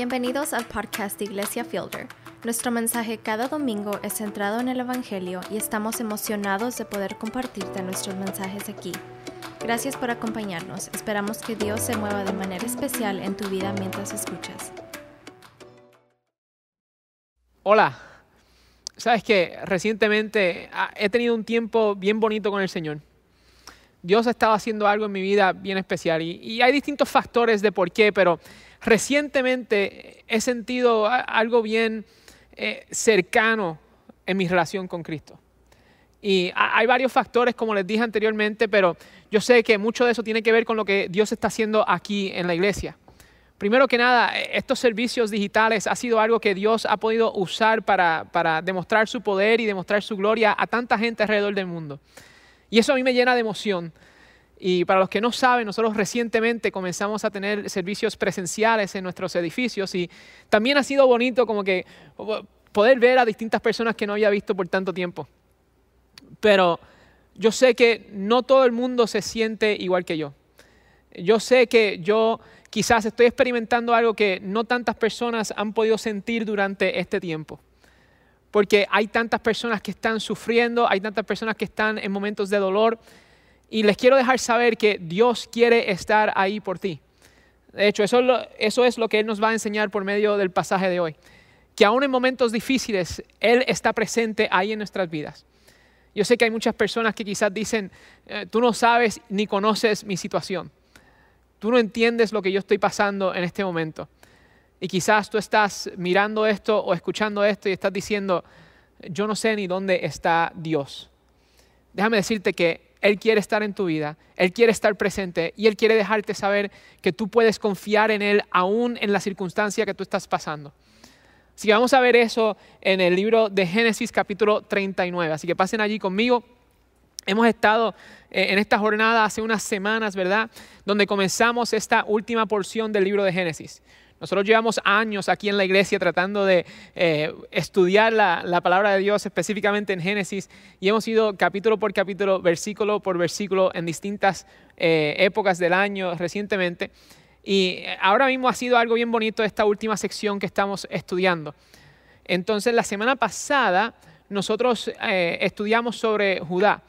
Bienvenidos al podcast de Iglesia Fielder. Nuestro mensaje cada domingo es centrado en el Evangelio y estamos emocionados de poder compartirte nuestros mensajes aquí. Gracias por acompañarnos. Esperamos que Dios se mueva de manera especial en tu vida mientras escuchas. Hola, sabes que recientemente ah, he tenido un tiempo bien bonito con el Señor. Dios ha estado haciendo algo en mi vida bien especial y, y hay distintos factores de por qué, pero recientemente he sentido algo bien eh, cercano en mi relación con Cristo. Y hay varios factores, como les dije anteriormente, pero yo sé que mucho de eso tiene que ver con lo que Dios está haciendo aquí en la iglesia. Primero que nada, estos servicios digitales ha sido algo que Dios ha podido usar para, para demostrar su poder y demostrar su gloria a tanta gente alrededor del mundo. Y eso a mí me llena de emoción. Y para los que no saben, nosotros recientemente comenzamos a tener servicios presenciales en nuestros edificios y también ha sido bonito como que poder ver a distintas personas que no había visto por tanto tiempo. Pero yo sé que no todo el mundo se siente igual que yo. Yo sé que yo quizás estoy experimentando algo que no tantas personas han podido sentir durante este tiempo. Porque hay tantas personas que están sufriendo, hay tantas personas que están en momentos de dolor y les quiero dejar saber que Dios quiere estar ahí por ti. De hecho, eso es, lo, eso es lo que Él nos va a enseñar por medio del pasaje de hoy. Que aún en momentos difíciles, Él está presente ahí en nuestras vidas. Yo sé que hay muchas personas que quizás dicen, eh, tú no sabes ni conoces mi situación. Tú no entiendes lo que yo estoy pasando en este momento. Y quizás tú estás mirando esto o escuchando esto y estás diciendo, yo no sé ni dónde está Dios. Déjame decirte que él quiere estar en tu vida, Él quiere estar presente y Él quiere dejarte saber que tú puedes confiar en Él aún en la circunstancia que tú estás pasando. Así que vamos a ver eso en el libro de Génesis capítulo 39. Así que pasen allí conmigo. Hemos estado eh, en esta jornada hace unas semanas, ¿verdad? Donde comenzamos esta última porción del libro de Génesis. Nosotros llevamos años aquí en la iglesia tratando de eh, estudiar la, palabra de Dios específicamente en Génesis y hemos ido capítulo por capítulo, versículo por versículo en distintas eh, épocas del año recientemente. Y ahora mismo ha sido algo bien bonito esta última sección que estamos estudiando. Entonces, la semana pasada nosotros eh, estudiamos sobre Judá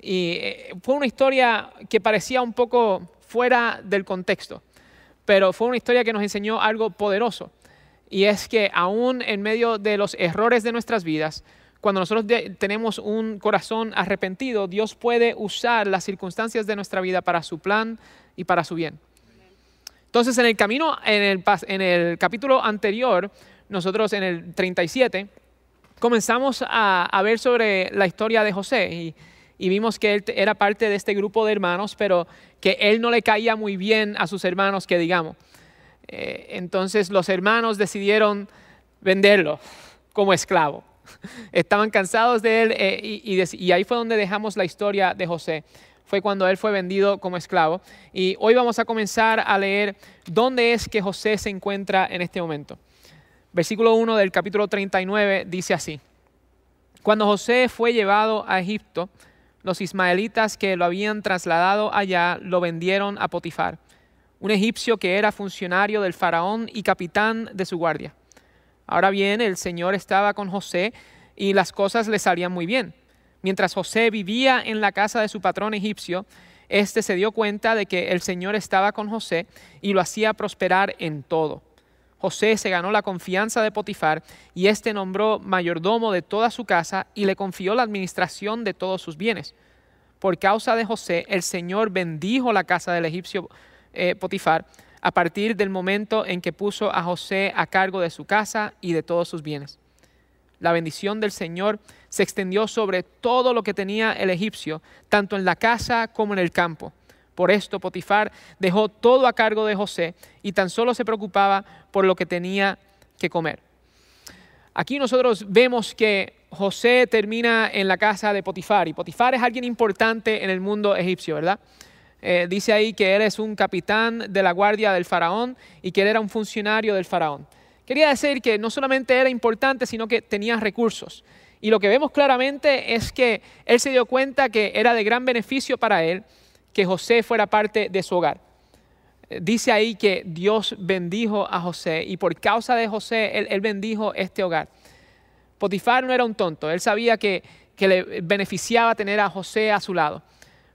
y fue una historia que parecía un poco fuera del contexto pero fue una historia que nos enseñó algo poderoso. Y es que aún en medio de los errores de nuestras vidas, cuando nosotros tenemos un corazón arrepentido, Dios puede usar las circunstancias de nuestra vida para su plan y para su bien. Entonces, en el camino, en el, en el capítulo anterior, nosotros en el 37, comenzamos a, a ver sobre la historia de José. Y, y vimos que él era parte de este grupo de hermanos, pero que él no le caía muy bien a sus hermanos, que digamos. Eh, entonces los hermanos decidieron venderlo como esclavo. Estaban cansados de él eh, y, y ahí fue donde dejamos la historia de José. Fue cuando él fue vendido como esclavo. Y hoy vamos a comenzar a leer dónde es que José se encuentra en este momento. Versículo 1 del capítulo 39 dice así. Cuando José fue llevado a Egipto, los ismaelitas que lo habían trasladado allá lo vendieron a Potifar, un egipcio que era funcionario del faraón y capitán de su guardia. Ahora bien, el Señor estaba con José y las cosas le salían muy bien. Mientras José vivía en la casa de su patrón egipcio, éste se dio cuenta de que el Señor estaba con José y lo hacía prosperar en todo. José se ganó la confianza de Potifar y éste nombró mayordomo de toda su casa y le confió la administración de todos sus bienes. Por causa de José, el Señor bendijo la casa del egipcio eh, Potifar a partir del momento en que puso a José a cargo de su casa y de todos sus bienes. La bendición del Señor se extendió sobre todo lo que tenía el egipcio, tanto en la casa como en el campo por esto Potifar dejó todo a cargo de José y tan solo se preocupaba por lo que tenía que comer. Aquí nosotros vemos que José termina en la casa de Potifar y Potifar es alguien importante en el mundo egipcio, ¿verdad? Eh, dice ahí que él es un capitán de la guardia del faraón y que él era un funcionario del faraón. Quería decir que no solamente era importante, sino que tenía recursos. Y lo que vemos claramente es que él se dio cuenta que era de gran beneficio para él que José fuera parte de su hogar. dice ahí que Dios bendijo a José y por causa de José él, bendijo este hogar. Potifar no era un tonto, él sabía que, que, le beneficiaba tener a José a su lado.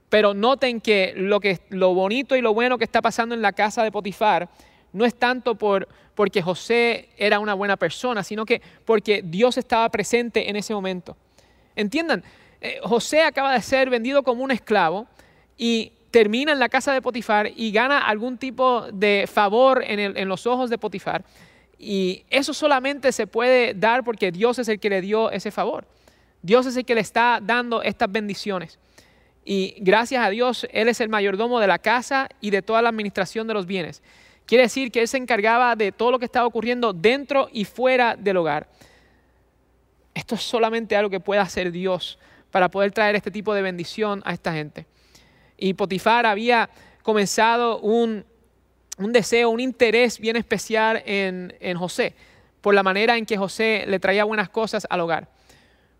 Pero noten que lo, que lo bonito y lo bueno que está pasando en la casa de Potifar no es tanto por, porque José era una buena persona, sino que porque Dios estaba presente en ese momento. Entiendan, eh, José acaba de ser vendido como un esclavo y termina en la casa de Potifar y gana algún tipo de favor en, los ojos de Potifar. Y eso solamente se puede dar porque Dios es el que le dio ese favor. Dios es el que le está dando estas bendiciones. Y gracias a Dios, Él es el mayordomo de la casa y de toda la administración de los bienes. Quiere decir que Él se encargaba de todo lo que estaba ocurriendo dentro y fuera del hogar. Esto es solamente algo que puede hacer Dios para poder traer este tipo de bendición a esta gente. Y Potifar había comenzado un, deseo, un interés bien especial en, en José, por la manera en que José le traía buenas cosas al hogar.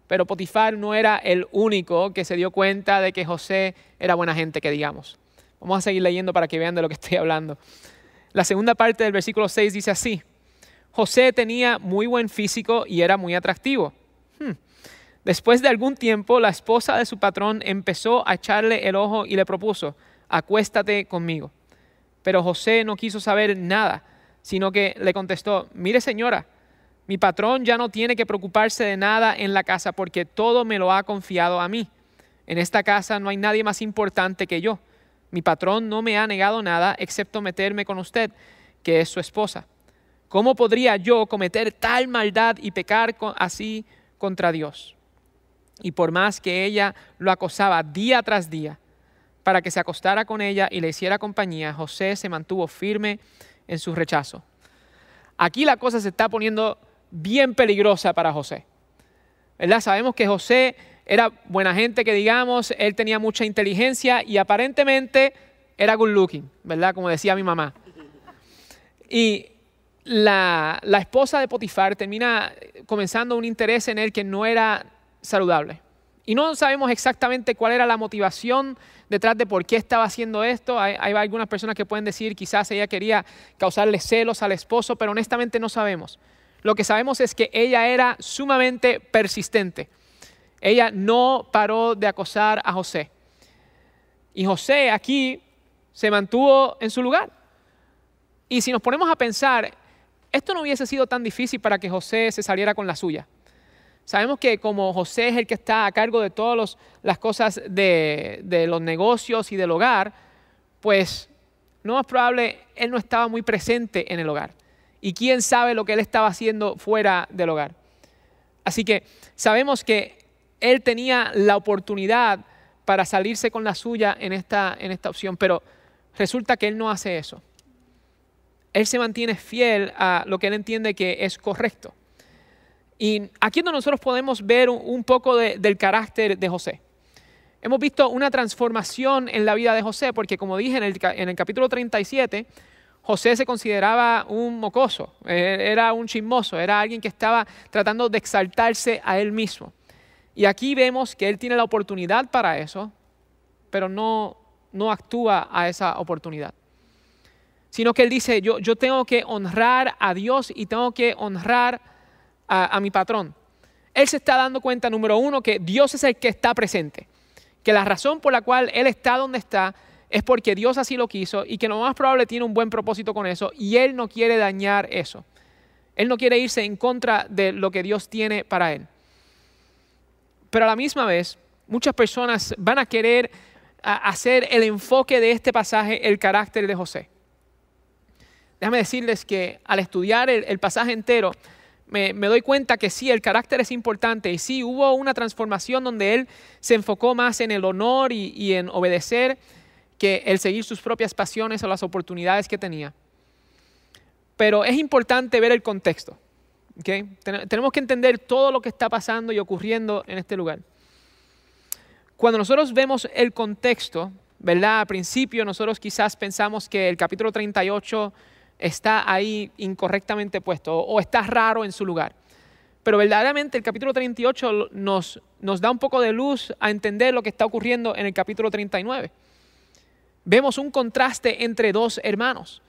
Pero Potifar no era el único que se dio cuenta de que José era buena gente, que digamos. Vamos a seguir leyendo para que vean de lo que estoy hablando. La segunda parte del versículo 6 dice así, José tenía muy buen físico y era muy atractivo. Después de algún tiempo, la esposa de su patrón empezó a echarle el ojo y le propuso, acuéstate conmigo. Pero José no quiso saber nada, sino que le contestó, mire señora, mi patrón ya no tiene que preocuparse de nada en la casa porque todo me lo ha confiado a mí. En esta casa no hay nadie más importante que yo. Mi patrón no me ha negado nada excepto meterme con usted, que es su esposa. ¿Cómo podría yo cometer tal maldad y pecar así contra Dios? Y por más que ella lo acosaba día tras día para que se acostara con ella y le hiciera compañía, José se mantuvo firme en su rechazo. Aquí la cosa se está poniendo bien peligrosa para José. ¿Verdad? Sabemos que José era buena gente, que digamos, él tenía mucha inteligencia y aparentemente era good looking, ¿verdad? Como decía mi mamá. Y la, la esposa de Potifar termina comenzando un interés en él que no era saludable. Y no sabemos exactamente cuál era la motivación detrás de por qué estaba haciendo esto. Hay, algunas personas que pueden decir quizás ella quería causarle celos al esposo, pero honestamente no sabemos. Lo que sabemos es que ella era sumamente persistente. Ella no paró de acosar a José. Y José aquí se mantuvo en su lugar. Y si nos ponemos a pensar, esto no hubiese sido tan difícil para que José se saliera con la suya. Sabemos que como José es el que está a cargo de todas las cosas de, los negocios y del hogar, pues no más probable él no estaba muy presente en el hogar. Y quién sabe lo que él estaba haciendo fuera del hogar. Así que sabemos que él tenía la oportunidad para salirse con la suya en esta, en esta opción, pero resulta que él no hace eso. Él se mantiene fiel a lo que él entiende que es correcto. Y aquí es donde nosotros podemos ver un, poco del carácter de José. Hemos visto una transformación en la vida de José, porque como dije en el, capítulo 37, José se consideraba un mocoso, eh, era un chismoso, era alguien que estaba tratando de exaltarse a él mismo. Y aquí vemos que él tiene la oportunidad para eso, pero no, no actúa a esa oportunidad. Sino que él dice, yo, yo tengo que honrar a Dios y tengo que honrar a, mi patrón. Él se está dando cuenta, número uno, que Dios es el que está presente, que la razón por la cual Él está donde está es porque Dios así lo quiso y que lo más probable tiene un buen propósito con eso y Él no quiere dañar eso. Él no quiere irse en contra de lo que Dios tiene para Él. Pero a la misma vez, muchas personas van a querer hacer el enfoque de este pasaje el carácter de José. Déjame decirles que al estudiar el pasaje entero, me, doy cuenta que sí, el carácter es importante y sí, hubo una transformación donde él se enfocó más en el honor y, en obedecer que el seguir sus propias pasiones o las oportunidades que tenía. Pero es importante ver el contexto. Tenemos que entender todo lo que está pasando y ocurriendo en este lugar. Cuando nosotros vemos el contexto, ¿verdad? Al principio nosotros quizás pensamos que el capítulo 38 está ahí incorrectamente puesto o está raro en su lugar. Pero verdaderamente el capítulo 38 nos, nos da un poco de luz a entender lo que está ocurriendo en el capítulo 39. vemos un contraste entre dos hermanos.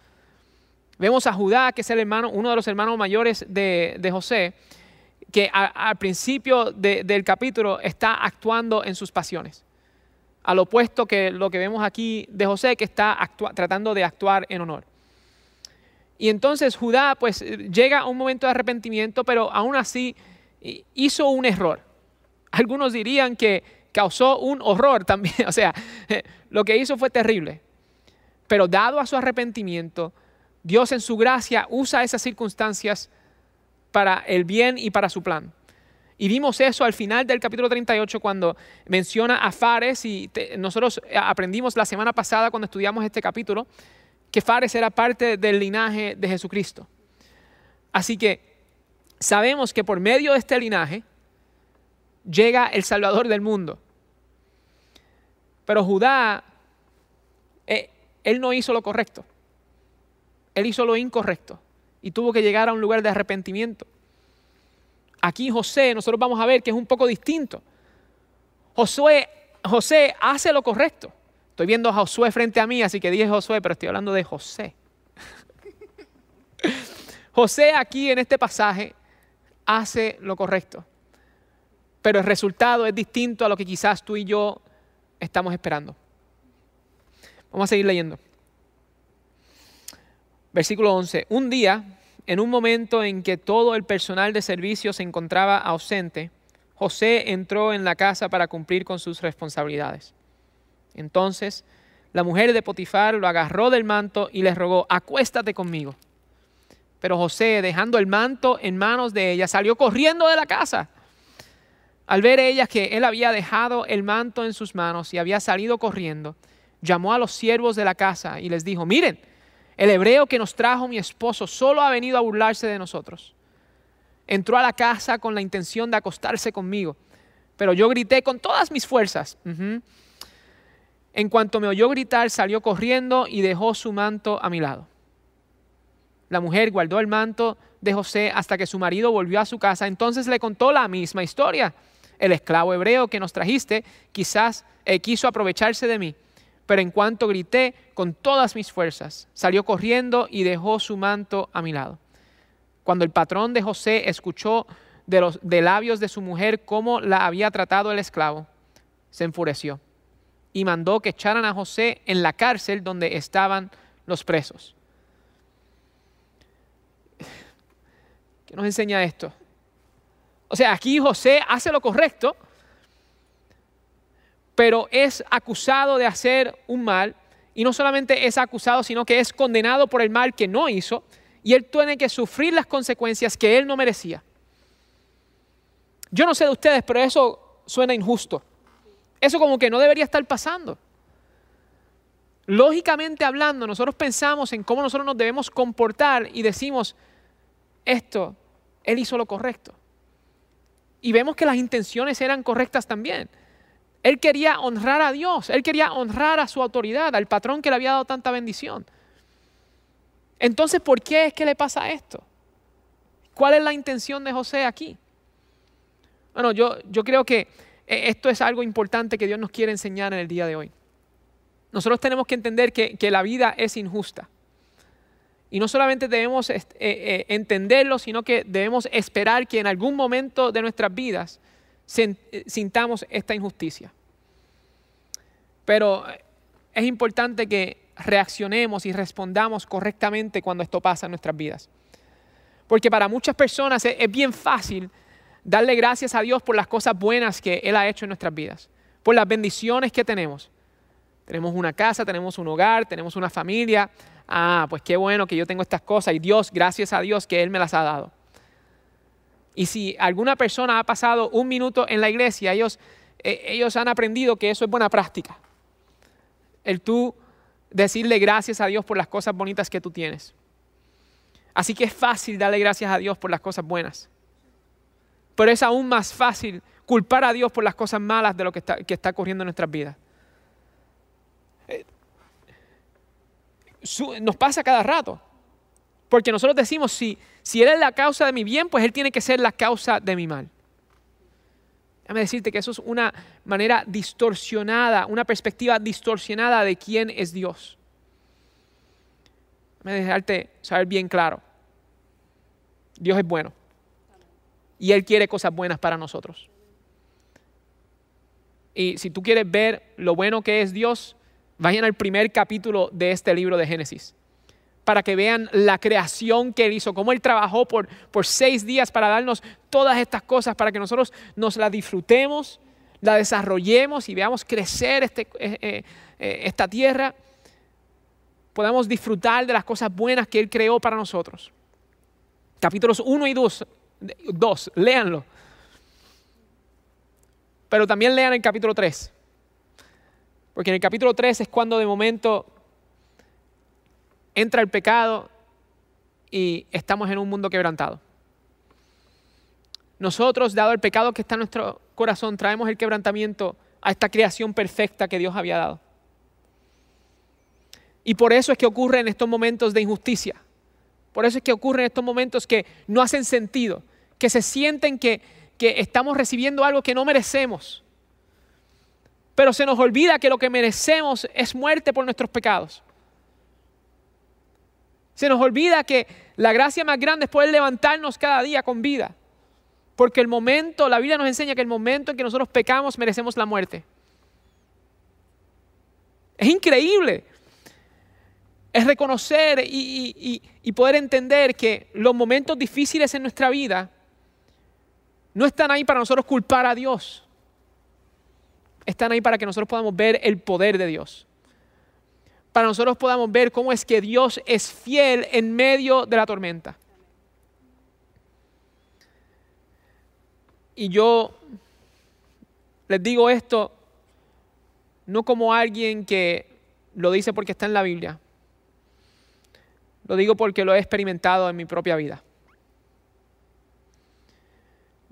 Vemos a Judá, que es el hermano, uno de los hermanos mayores de, José, que al principio del capítulo está actuando en sus pasiones. Al opuesto que lo que vemos aquí de José, que está tratando de actuar en honor. Y entonces Judá pues llega a un momento de arrepentimiento, pero aún así hizo un error. Algunos dirían que causó un horror también, o sea, lo que hizo fue terrible. Pero dado a su arrepentimiento, Dios en su gracia usa esas circunstancias para el bien y para su plan. Y vimos eso al final del capítulo 38 cuando menciona a Fares y nosotros aprendimos la semana pasada cuando estudiamos este capítulo que Fares era parte del linaje de Jesucristo. Así que sabemos que por medio de este linaje llega el Salvador del mundo. Pero Judá, eh, él no hizo lo correcto. Él hizo lo incorrecto y tuvo que llegar a un lugar de arrepentimiento. Aquí José, nosotros vamos a ver que es un poco distinto. Josué, José hace lo correcto. Estoy viendo a Josué frente a mí, así que dije Josué, pero estoy hablando de José. José aquí en este pasaje hace lo correcto, pero el resultado es distinto a lo que quizás tú y yo estamos esperando. Vamos a seguir leyendo. Versículo 11. Un día, en un momento en que todo el personal de servicio se encontraba ausente, José entró en la casa para cumplir con sus responsabilidades. Entonces, la mujer de Potifar lo agarró del manto y le rogó, acuéstate conmigo. Pero José, dejando el manto en manos de ella, salió corriendo de la casa. Al ver ella que él había dejado el manto en sus manos y había salido corriendo, llamó a los siervos de la casa y les dijo, miren, el hebreo que nos trajo mi esposo solo ha venido a burlarse de nosotros. Entró a la casa con la intención de acostarse conmigo, pero yo grité con todas mis fuerzas. En cuanto me oyó gritar, salió corriendo y dejó su manto a mi lado. La mujer guardó el manto de José hasta que su marido volvió a su casa. Entonces le contó la misma historia. El esclavo hebreo que nos trajiste quizás eh, quiso aprovecharse de mí pero en cuanto grité con todas mis fuerzas, salió corriendo y dejó su manto a mi lado. Cuando el patrón de José escuchó de los de labios de su mujer cómo la había tratado el esclavo, se enfureció y mandó que echaran a José en la cárcel donde estaban los presos. ¿Qué nos enseña esto? O sea, aquí José hace lo correcto, pero es acusado de hacer un mal y no solamente es acusado, sino que es condenado por el mal que no hizo y él tiene que sufrir las consecuencias que él no merecía. Yo no sé de ustedes, pero eso suena injusto. Eso como que no debería estar pasando. Lógicamente hablando, nosotros pensamos en cómo nosotros nos debemos comportar y decimos, esto, él hizo lo correcto. Y vemos que las intenciones eran correctas también. Él quería honrar a Dios, él quería honrar a su autoridad, al patrón que le había dado tanta bendición. Entonces, ¿por qué es que le pasa esto? ¿Cuál es la intención de José aquí? Bueno, yo, yo creo que esto es algo importante que Dios nos quiere enseñar en el día de hoy. Nosotros tenemos que entender que, la vida es injusta. Y no solamente debemos eh, eh, entenderlo, sino que debemos esperar que en algún momento de nuestras vidas sintamos esta injusticia. Pero es importante que reaccionemos y respondamos correctamente cuando esto pasa en nuestras vidas. Porque para muchas personas es, bien fácil darle gracias a Dios por las cosas buenas que Él ha hecho en nuestras vidas, por las bendiciones que tenemos. Tenemos una casa, tenemos un hogar, tenemos una familia. Ah, pues qué bueno que yo tengo estas cosas y Dios, gracias a Dios que Él me las ha dado. Y si alguna persona ha pasado un minuto en la iglesia, ellos, eh, ellos han aprendido que eso es buena práctica. El tú decirle gracias a Dios por las cosas bonitas que tú tienes. Así que es fácil darle gracias a Dios por las cosas buenas. Pero es aún más fácil culpar a Dios por las cosas malas de lo que está, que está ocurriendo en nuestras vidas. Eh, nos pasa cada rato. Porque nosotros decimos, si, si Él es la causa de mi bien, pues Él tiene que ser la causa de mi mal. Déjame decirte que eso es una manera distorsionada, una perspectiva distorsionada de quién es Dios. Déjame dejarte saber bien claro. Dios es bueno. Y Él quiere cosas buenas para nosotros. Y si tú quieres ver lo bueno que es Dios, vayan al primer capítulo de este libro de Génesis para que vean la creación que Él hizo, cómo Él trabajó por, por seis días para darnos todas estas cosas, para que nosotros nos las disfrutemos, la desarrollemos y veamos crecer este, eh, eh, eh, esta tierra, podamos disfrutar de las cosas buenas que Él creó para nosotros. Capítulos 1 y 2, 2 léanlo. Pero también lean el capítulo 3. Porque en el capítulo 3 es cuando de momento entra el pecado y estamos en un mundo quebrantado. Nosotros, dado el pecado que está en nuestro corazón, traemos el quebrantamiento a esta creación perfecta que Dios había dado. Y por eso es que ocurre en estos momentos de injusticia. Por eso es que ocurre en estos momentos que no hacen sentido, que se sienten que, que estamos recibiendo algo que no merecemos. Pero se nos olvida que lo que merecemos es muerte por nuestros pecados. Se nos olvida que la gracia más grande es poder levantarnos cada día con vida. Porque el momento, la Biblia nos enseña que el momento en que nosotros pecamos merecemos la muerte. Es increíble. Es reconocer y, poder entender que los momentos difíciles en nuestra vida no están ahí para nosotros culpar a Dios. Están ahí para que nosotros podamos ver el poder de Dios para nosotros podamos ver cómo es que Dios es fiel en medio de la tormenta. Y yo les digo esto no como alguien que lo dice porque está en la Biblia. Lo digo porque lo he experimentado en mi propia vida.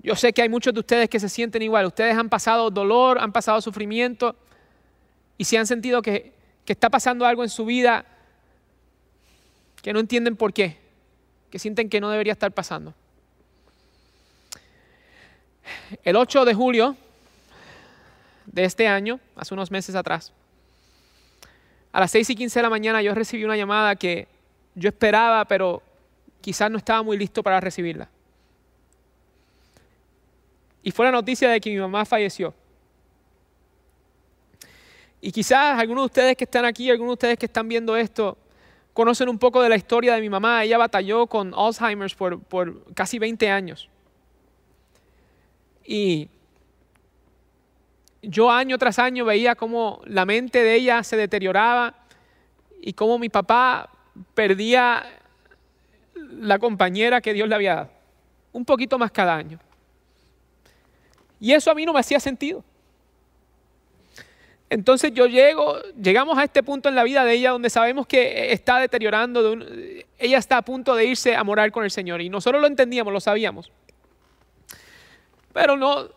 Yo sé que hay muchos de ustedes que se sienten igual. Ustedes han pasado dolor, han pasado sufrimiento y se han sentido que que está pasando algo en su vida que no entienden por qué, que sienten que no debería estar pasando. El 8 de julio de este año, hace unos meses atrás, a las 6 y 15 de la mañana yo recibí una llamada que yo esperaba, pero quizás no estaba muy listo para recibirla. Y fue la noticia de que mi mamá falleció. Y quizás algunos de ustedes que están aquí, algunos de ustedes que están viendo esto, conocen un poco de la historia de mi mamá. Ella batalló con Alzheimer's por, por casi 20 años. Y yo año tras año veía cómo la mente de ella se deterioraba y cómo mi papá perdía la compañera que Dios le había dado. Un poquito más cada año. Y eso a mí no me hacía sentido. Entonces yo llego, llegamos a este punto en la vida de ella donde sabemos que está deteriorando, ella está a punto de irse a morar con el Señor y nosotros lo entendíamos, lo sabíamos. Pero no,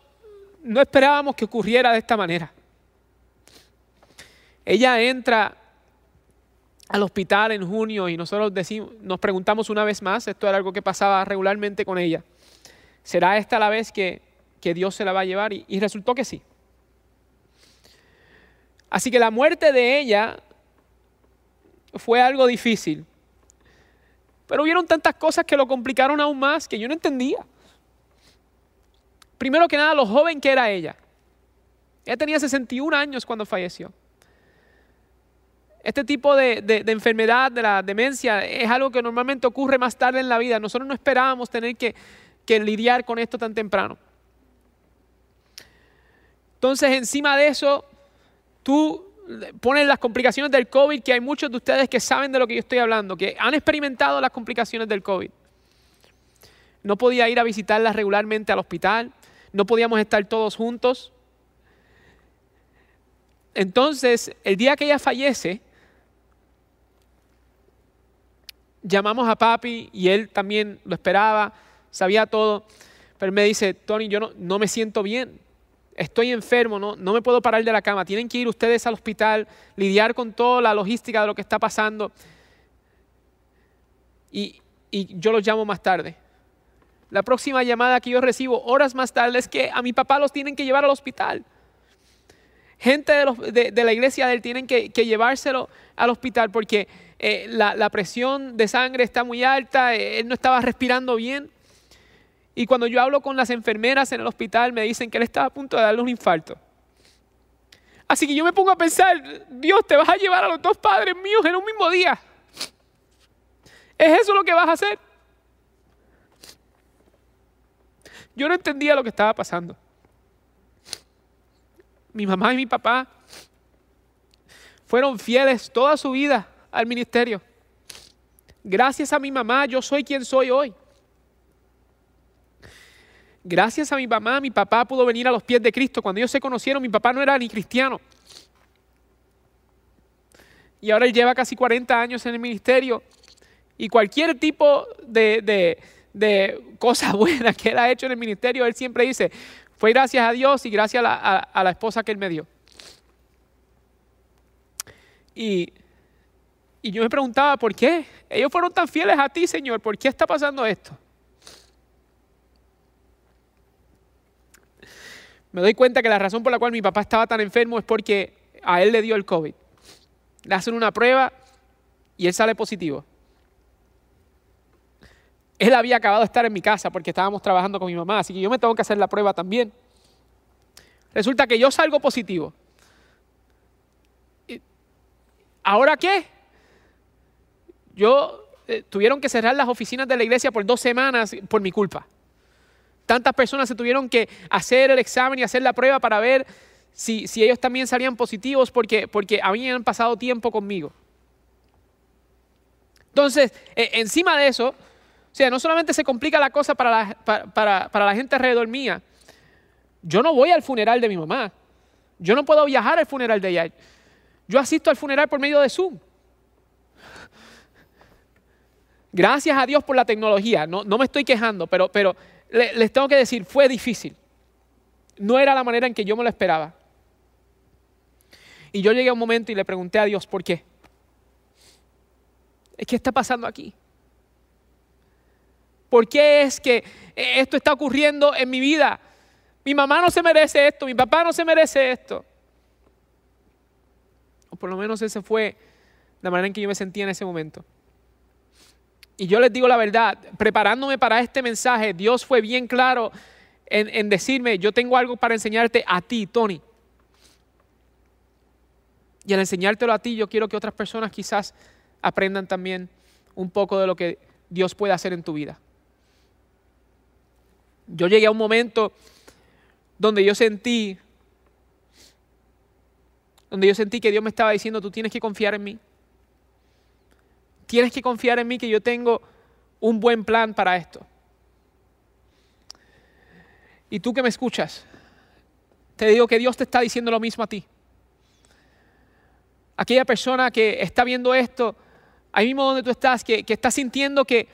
no esperábamos que ocurriera de esta manera. Ella entra al hospital en junio y nosotros decimos, nos preguntamos una vez más, esto era algo que pasaba regularmente con ella, ¿será esta la vez que, Dios se la va a llevar? y resultó que sí. Así que la muerte de ella fue algo difícil. Pero hubieron tantas cosas que lo complicaron aún más que yo no entendía. Primero que nada, lo joven que era ella. Ella tenía 61 años cuando falleció. Este tipo de, enfermedad, de la demencia, es algo que normalmente ocurre más tarde en la vida. Nosotros no esperábamos tener que, que lidiar con esto tan temprano. Entonces, encima de eso, tú pones las complicaciones del COVID, que hay muchos de ustedes que saben de lo que yo estoy hablando, que han experimentado las complicaciones del COVID. No podía ir a visitarlas regularmente al hospital, no podíamos estar todos juntos. Entonces, el día que ella fallece, llamamos a papi y él también lo esperaba, sabía todo, pero me dice, Tony, yo no, no me siento bien, estoy enfermo, no, no me puedo parar de la cama, tienen que ir ustedes al hospital, lidiar con toda la logística de lo que está pasando. Y, y yo los llamo más tarde. La próxima llamada que yo recibo horas más tarde es que a mi papá los tienen que llevar al hospital. Gente de, la iglesia de él tienen que, llevárselo al hospital porque eh, la, presión de sangre está muy alta, eh, él no estaba respirando bien. Y cuando yo hablo con las enfermeras en el hospital me dicen que él estaba a punto de darle un infarto. Así que yo me pongo a pensar, Dios, te vas a llevar a los dos padres míos en un mismo día. ¿Es eso lo que vas a hacer? Yo no entendía lo que estaba pasando. Mi mamá y mi papá fueron fieles toda su vida al ministerio. Gracias a mi mamá yo soy quien soy hoy. Gracias a mi mamá, mi papá pudo venir a los pies de Cristo. Cuando ellos se conocieron, mi papá no era ni cristiano. Y ahora él lleva casi 40 años en el ministerio. Y cualquier tipo de, de, cosa buena que él ha hecho en el ministerio, él siempre dice, fue gracias a Dios y gracias a la, esposa que él me dio. Y, y yo me preguntaba, ¿por qué? Ellos fueron tan fieles a ti, Señor, ¿por qué está pasando esto? Me doy cuenta que la razón por la cual mi papá estaba tan enfermo es porque a él le dio el COVID. Le hacen una prueba y él sale positivo. Él había acabado de estar en mi casa porque estábamos trabajando con mi mamá, así que yo me tengo que hacer la prueba también. Resulta que yo salgo positivo. ¿Ahora qué? Yo eh, tuvieron que cerrar las oficinas de la iglesia por dos semanas por mi culpa. Tantas personas se tuvieron que hacer el examen y hacer la prueba para ver si, ellos también salían positivos porque, porque habían pasado tiempo conmigo. Entonces, e, encima de eso, o sea, no solamente se complica la cosa para la, para, la gente alrededor mía. Yo no voy al funeral de mi mamá. Yo no puedo viajar al funeral de ella. Yo asisto al funeral por medio de Zoom. Gracias a Dios por la tecnología. No, me estoy quejando, pero, pero les tengo que decir, fue difícil. No era la manera en que yo me lo esperaba. Y yo llegué a un momento y le pregunté a Dios, ¿por qué? ¿Qué está pasando aquí? ¿Por qué es que esto está ocurriendo en mi vida? Mi mamá no se merece esto, mi papá no se merece esto. O por lo menos esa fue la manera en que yo me sentía en ese momento. Y yo les digo la verdad, preparándome para este mensaje, Dios fue bien claro en, en decirme, yo tengo algo para enseñarte a ti, Tony. Y al enseñártelo a ti, yo quiero que otras personas quizás aprendan también un poco de lo que Dios puede hacer en tu vida. Yo llegué a un momento donde yo sentí, donde yo sentí que Dios me estaba diciendo, tú tienes que confiar en mí. Tienes que confiar en mí que yo tengo un buen plan para esto. Y tú que me escuchas, te digo que Dios te está diciendo lo mismo a ti. Aquella persona que está viendo esto, ahí mismo donde tú estás, que, que está sintiendo que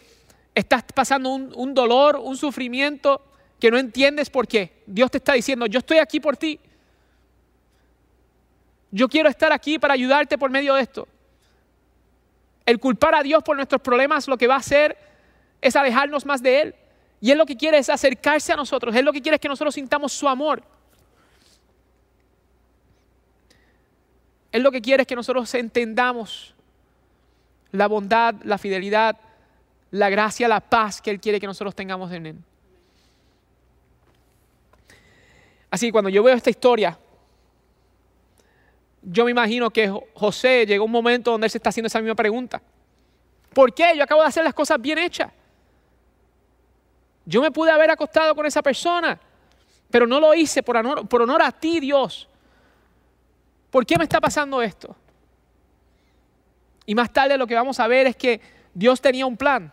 estás pasando un, dolor, un sufrimiento que no entiendes por qué. Dios te está diciendo, yo estoy aquí por ti. Yo quiero estar aquí para ayudarte por medio de esto. El culpar a Dios por nuestros problemas lo que va a hacer es alejarnos más de Él. Y Él lo que quiere es acercarse a nosotros. Él lo que quiere es que nosotros sintamos su amor. Él lo que quiere es que nosotros entendamos la bondad, la fidelidad, la gracia, la paz que Él quiere que nosotros tengamos en Él. Así que cuando yo veo esta historia, yo me imagino que José llegó un momento donde él se está haciendo esa misma pregunta. ¿Por qué? Yo acabo de hacer las cosas bien hechas. Yo me pude haber acostado con esa persona, pero no lo hice por honor, por honor a ti, Dios. ¿Por qué me está pasando esto? Y más tarde lo que vamos a ver es que Dios tenía un plan.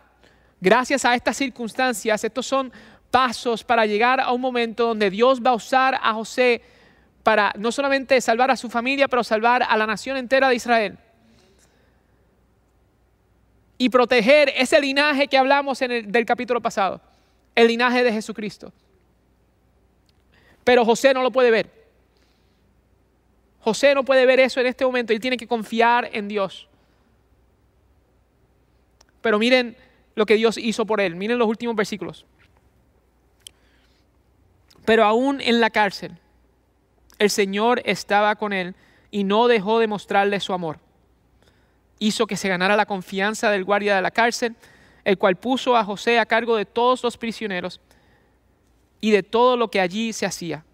Gracias a estas circunstancias, estos son pasos para llegar a un momento donde Dios va a usar a José para no solamente salvar a su familia, pero salvar a la nación entera de Israel. Y proteger ese linaje que hablamos en el, del capítulo pasado, el linaje de Jesucristo. Pero José no lo puede ver. José no puede ver eso en este momento, él tiene que confiar en Dios. Pero miren lo que Dios hizo por él. Miren los últimos versículos. Pero aún en la cárcel, el Señor estaba con él y no dejó de mostrarle su amor. Hizo que se ganara la confianza del guardia de la cárcel, el cual puso a José a cargo de todos los prisioneros y de todo lo que allí se hacía.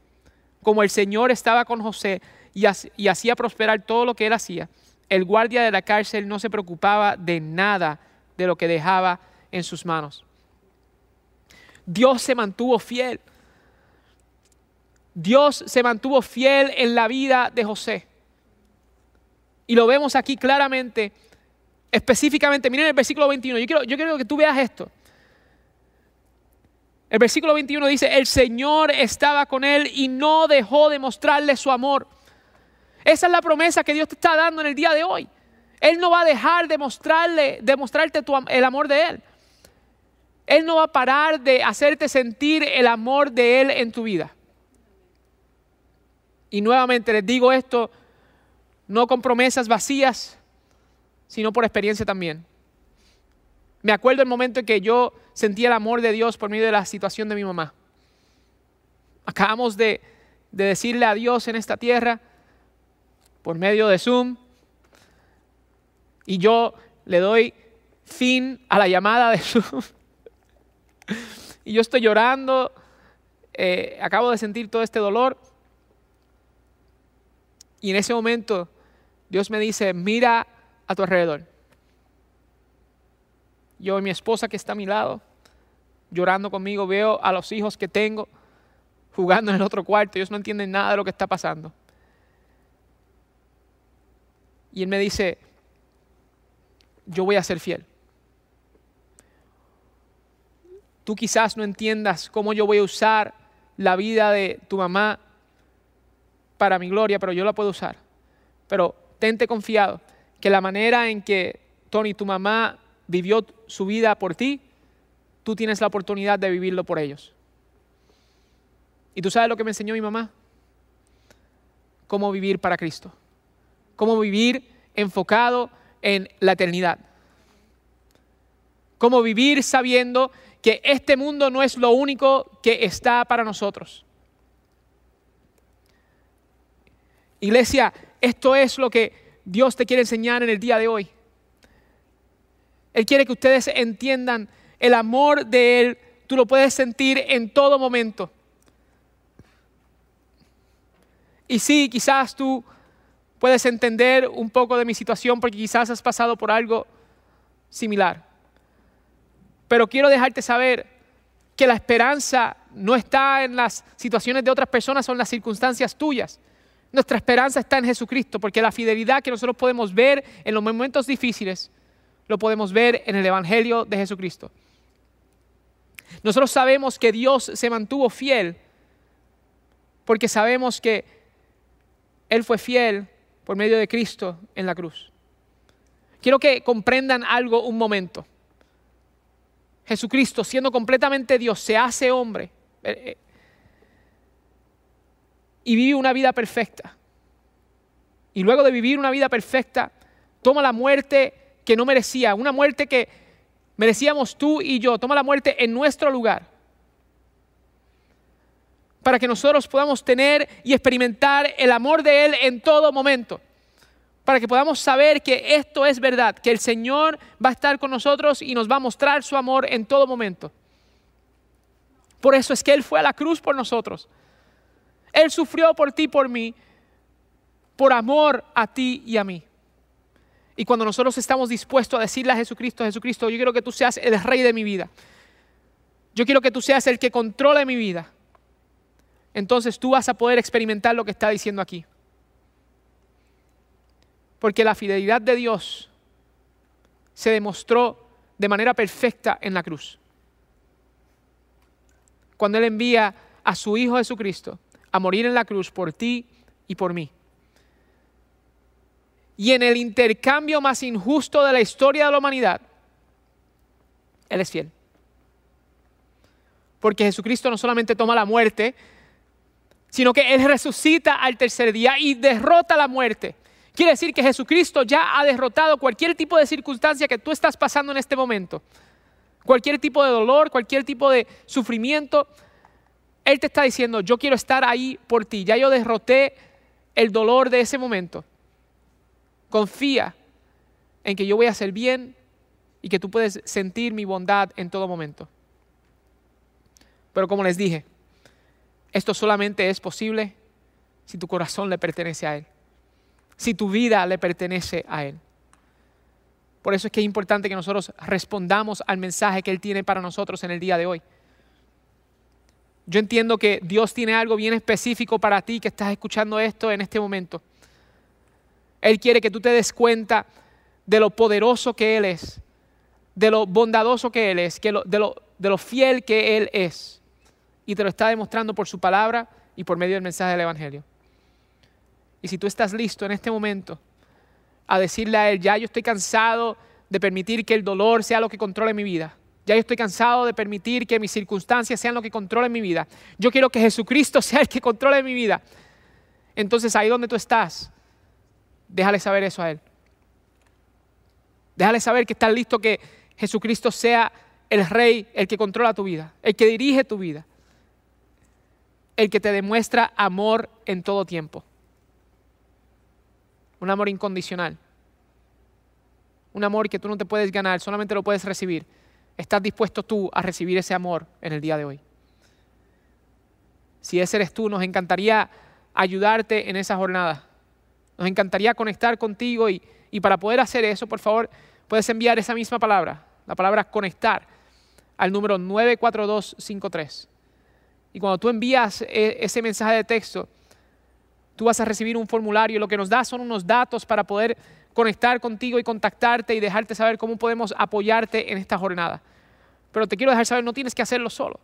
Como el Señor estaba con José y, hacía prosperar todo lo que él hacía, el guardia de la cárcel no se preocupaba de nada de lo que dejaba en sus manos. Dios se mantuvo fiel. Dios se mantuvo fiel en la vida de José. Y lo vemos aquí claramente, específicamente. Miren el versículo 21. Yo quiero, yo quiero que tú veas esto. El versículo 21 dice, el Señor estaba con él y no dejó de mostrarle su amor. Esa es la promesa que Dios te está dando en el día de hoy. Él no va a dejar de mostrarle, de mostrarte el amor de Él. Él no va a parar de hacerte sentir el amor de Él en tu vida. Y nuevamente les digo esto, no con promesas vacías, sino por experiencia también. Me acuerdo el momento en que yo sentí el amor de Dios por medio de la situación de mi mamá. Acabamos de, decirle a Dios en esta tierra por medio de Zoom y yo le doy fin a la llamada de Zoom y yo estoy llorando, eh, acabo de sentir todo este dolor y en ese momento Dios me dice, mira a tu alrededor yo y mi esposa que está a mi lado, llorando conmigo, veo a los hijos que tengo jugando en el otro cuarto, ellos no entienden nada de lo que está pasando. Y él me dice, yo voy a ser fiel. Tú quizás no entiendas cómo yo voy a usar la vida de tu mamá para mi gloria, pero yo la puedo usar. Pero tente confiado que la manera en que Tony, tu mamá, vivió su vida por ti, tú tienes la oportunidad de vivirlo por ellos. ¿Y tú sabes lo que me enseñó mi mamá? Cómo vivir para Cristo. Cómo vivir enfocado en la eternidad. Cómo vivir sabiendo que este mundo no es lo único que está para nosotros. Iglesia, esto es lo que Dios te quiere enseñar en el día de hoy. Él quiere que ustedes entiendan el amor de Él. Tú lo puedes sentir en todo momento. Y sí, quizás tú puedes entender un poco de mi situación porque quizás has pasado por algo similar. Pero quiero dejarte saber que la esperanza no está en las situaciones de otras personas o en las circunstancias tuyas. Nuestra esperanza está en Jesucristo, porque la fidelidad que nosotros podemos ver en los momentos difíciles lo podemos ver en el Evangelio de Jesucristo. Nosotros sabemos que Dios se mantuvo fiel porque sabemos que Él fue fiel por medio de Cristo en la cruz. Quiero que comprendan algo un momento. Jesucristo, siendo completamente Dios, se hace hombre eh, eh, y vive una vida perfecta. Y luego de vivir una vida perfecta, toma la muerte que no merecía, una muerte que merecíamos tú y yo. Toma la muerte en nuestro lugar. Para que nosotros podamos tener y experimentar el amor de Él en todo momento. Para que podamos saber que esto es verdad, que el Señor va a estar con nosotros y nos va a mostrar su amor en todo momento. Por eso es que Él fue a la cruz por nosotros. Él sufrió por ti por mí, por amor a ti y a mí. Y cuando nosotros estamos dispuestos a decirle a Jesucristo, Jesucristo, yo quiero que tú seas el rey de mi vida. Yo quiero que tú seas el que controle mi vida. Entonces tú vas a poder experimentar lo que está diciendo aquí. Porque la fidelidad de Dios se demostró de manera perfecta en la cruz. Cuando Él envía a su Hijo Jesucristo a morir en la cruz por ti y por mí y en el intercambio más injusto de la historia de la humanidad, Él es fiel. Porque Jesucristo no solamente toma la muerte, sino que Él resucita al tercer día y derrota la muerte. Quiere decir que Jesucristo ya ha derrotado cualquier tipo de circunstancia que tú estás pasando en este momento. Cualquier tipo de dolor, cualquier tipo de sufrimiento. Él te está diciendo, yo quiero estar ahí por ti. Ya yo derroté el dolor de ese momento. Confía en que yo voy a hacer bien y que tú puedes sentir mi bondad en todo momento. Pero como les dije, esto solamente es posible si tu corazón le pertenece a Él, si tu vida le pertenece a Él. Por eso es que es importante que nosotros respondamos al mensaje que Él tiene para nosotros en el día de hoy. Yo entiendo que Dios tiene algo bien específico para ti que estás escuchando esto en este momento. Él quiere que tú te des cuenta de lo poderoso que Él es, de lo bondadoso que Él es, de, lo, de lo fiel que Él es. Y te lo está demostrando por su palabra y por medio del mensaje del Evangelio. Y si tú estás listo en este momento a decirle a Él, ya yo estoy cansado de permitir que el dolor sea lo que controle mi vida. Ya yo estoy cansado de permitir que mis circunstancias sean lo que controle mi vida. Yo quiero que Jesucristo sea el que controle mi vida. Entonces ahí donde tú estás, déjale saber eso a Él. Déjale saber que estás listo que Jesucristo sea el rey, el que controla tu vida, el que dirige tu vida, el que te demuestra amor en todo tiempo un amor incondicional, un amor que tú no te puedes ganar, solamente lo puedes recibir. ¿Estás dispuesto tú a recibir ese amor en el día de hoy? Si ese eres tú, nos encantaría ayudarte en esa jornada. Nos encantaría conectar contigo y, y para poder hacer eso, por favor, puedes enviar esa misma palabra, la palabra conectar, al número 94253. Y cuando tú envías e, ese mensaje de texto, Tú vas a recibir un formulario. Lo que nos da son unos datos para poder conectar contigo y contactarte y dejarte saber cómo podemos apoyarte en esta jornada. Pero te quiero dejar saber, no tienes que hacerlo solo.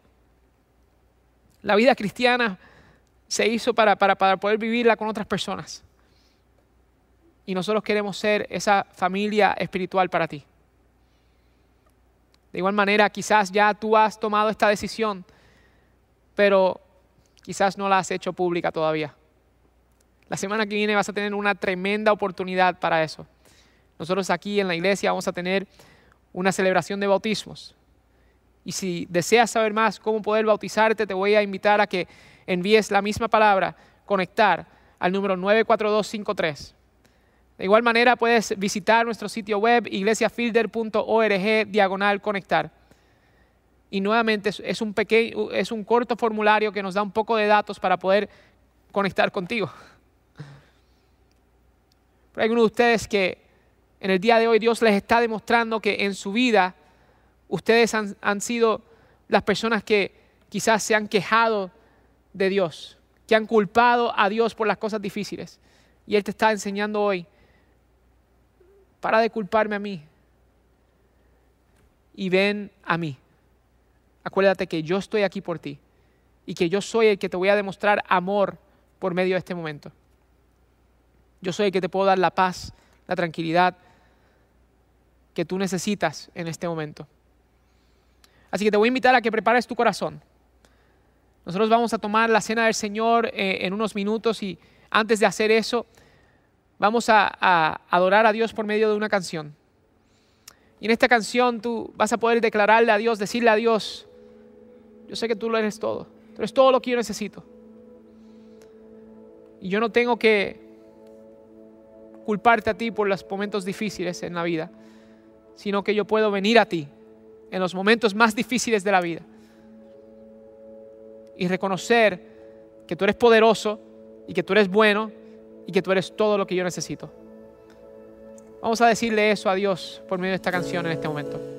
La vida cristiana se hizo para, para, para poder vivirla con otras personas. Y nosotros queremos ser esa familia espiritual para ti. De igual manera, quizás ya tú has tomado esta decisión, pero quizás no la has hecho pública todavía. La semana que viene vas a tener una tremenda oportunidad para eso. Nosotros aquí en la iglesia vamos a tener una celebración de bautismos. Y si deseas saber más cómo poder bautizarte, te voy a invitar a que envíes la misma palabra, conectar, al número 94253. De igual manera puedes visitar nuestro sitio web iglesiafielder.org diagonal conectar. Y nuevamente es un, pequeño, es un corto formulario que nos da un poco de datos para poder conectar contigo hay algunos de ustedes que en el día de hoy Dios les está demostrando que en su vida ustedes han, han sido las personas que quizás se han quejado de Dios, que han culpado a Dios por las cosas difíciles. Y Él te está enseñando hoy, para de culparme a mí y ven a mí. Acuérdate que yo estoy aquí por ti y que yo soy el que te voy a demostrar amor por medio de este momento. Yo soy el que te puedo dar la paz, la tranquilidad que tú necesitas en este momento. Así que te voy a invitar a que prepares tu corazón. Nosotros vamos a tomar la cena del Señor eh, en unos minutos y antes de hacer eso, vamos a, a adorar a Dios por medio de una canción. Y en esta canción tú vas a poder declararle a Dios, decirle a Dios, yo sé que tú lo eres todo, tú eres todo lo que yo necesito. Y yo no tengo que culparte a ti por los momentos difíciles en la vida, sino que yo puedo venir a ti en los momentos más difíciles de la vida y reconocer que tú eres poderoso y que tú eres bueno y que tú eres todo lo que yo necesito. Vamos a decirle eso a Dios por medio de esta canción en este momento.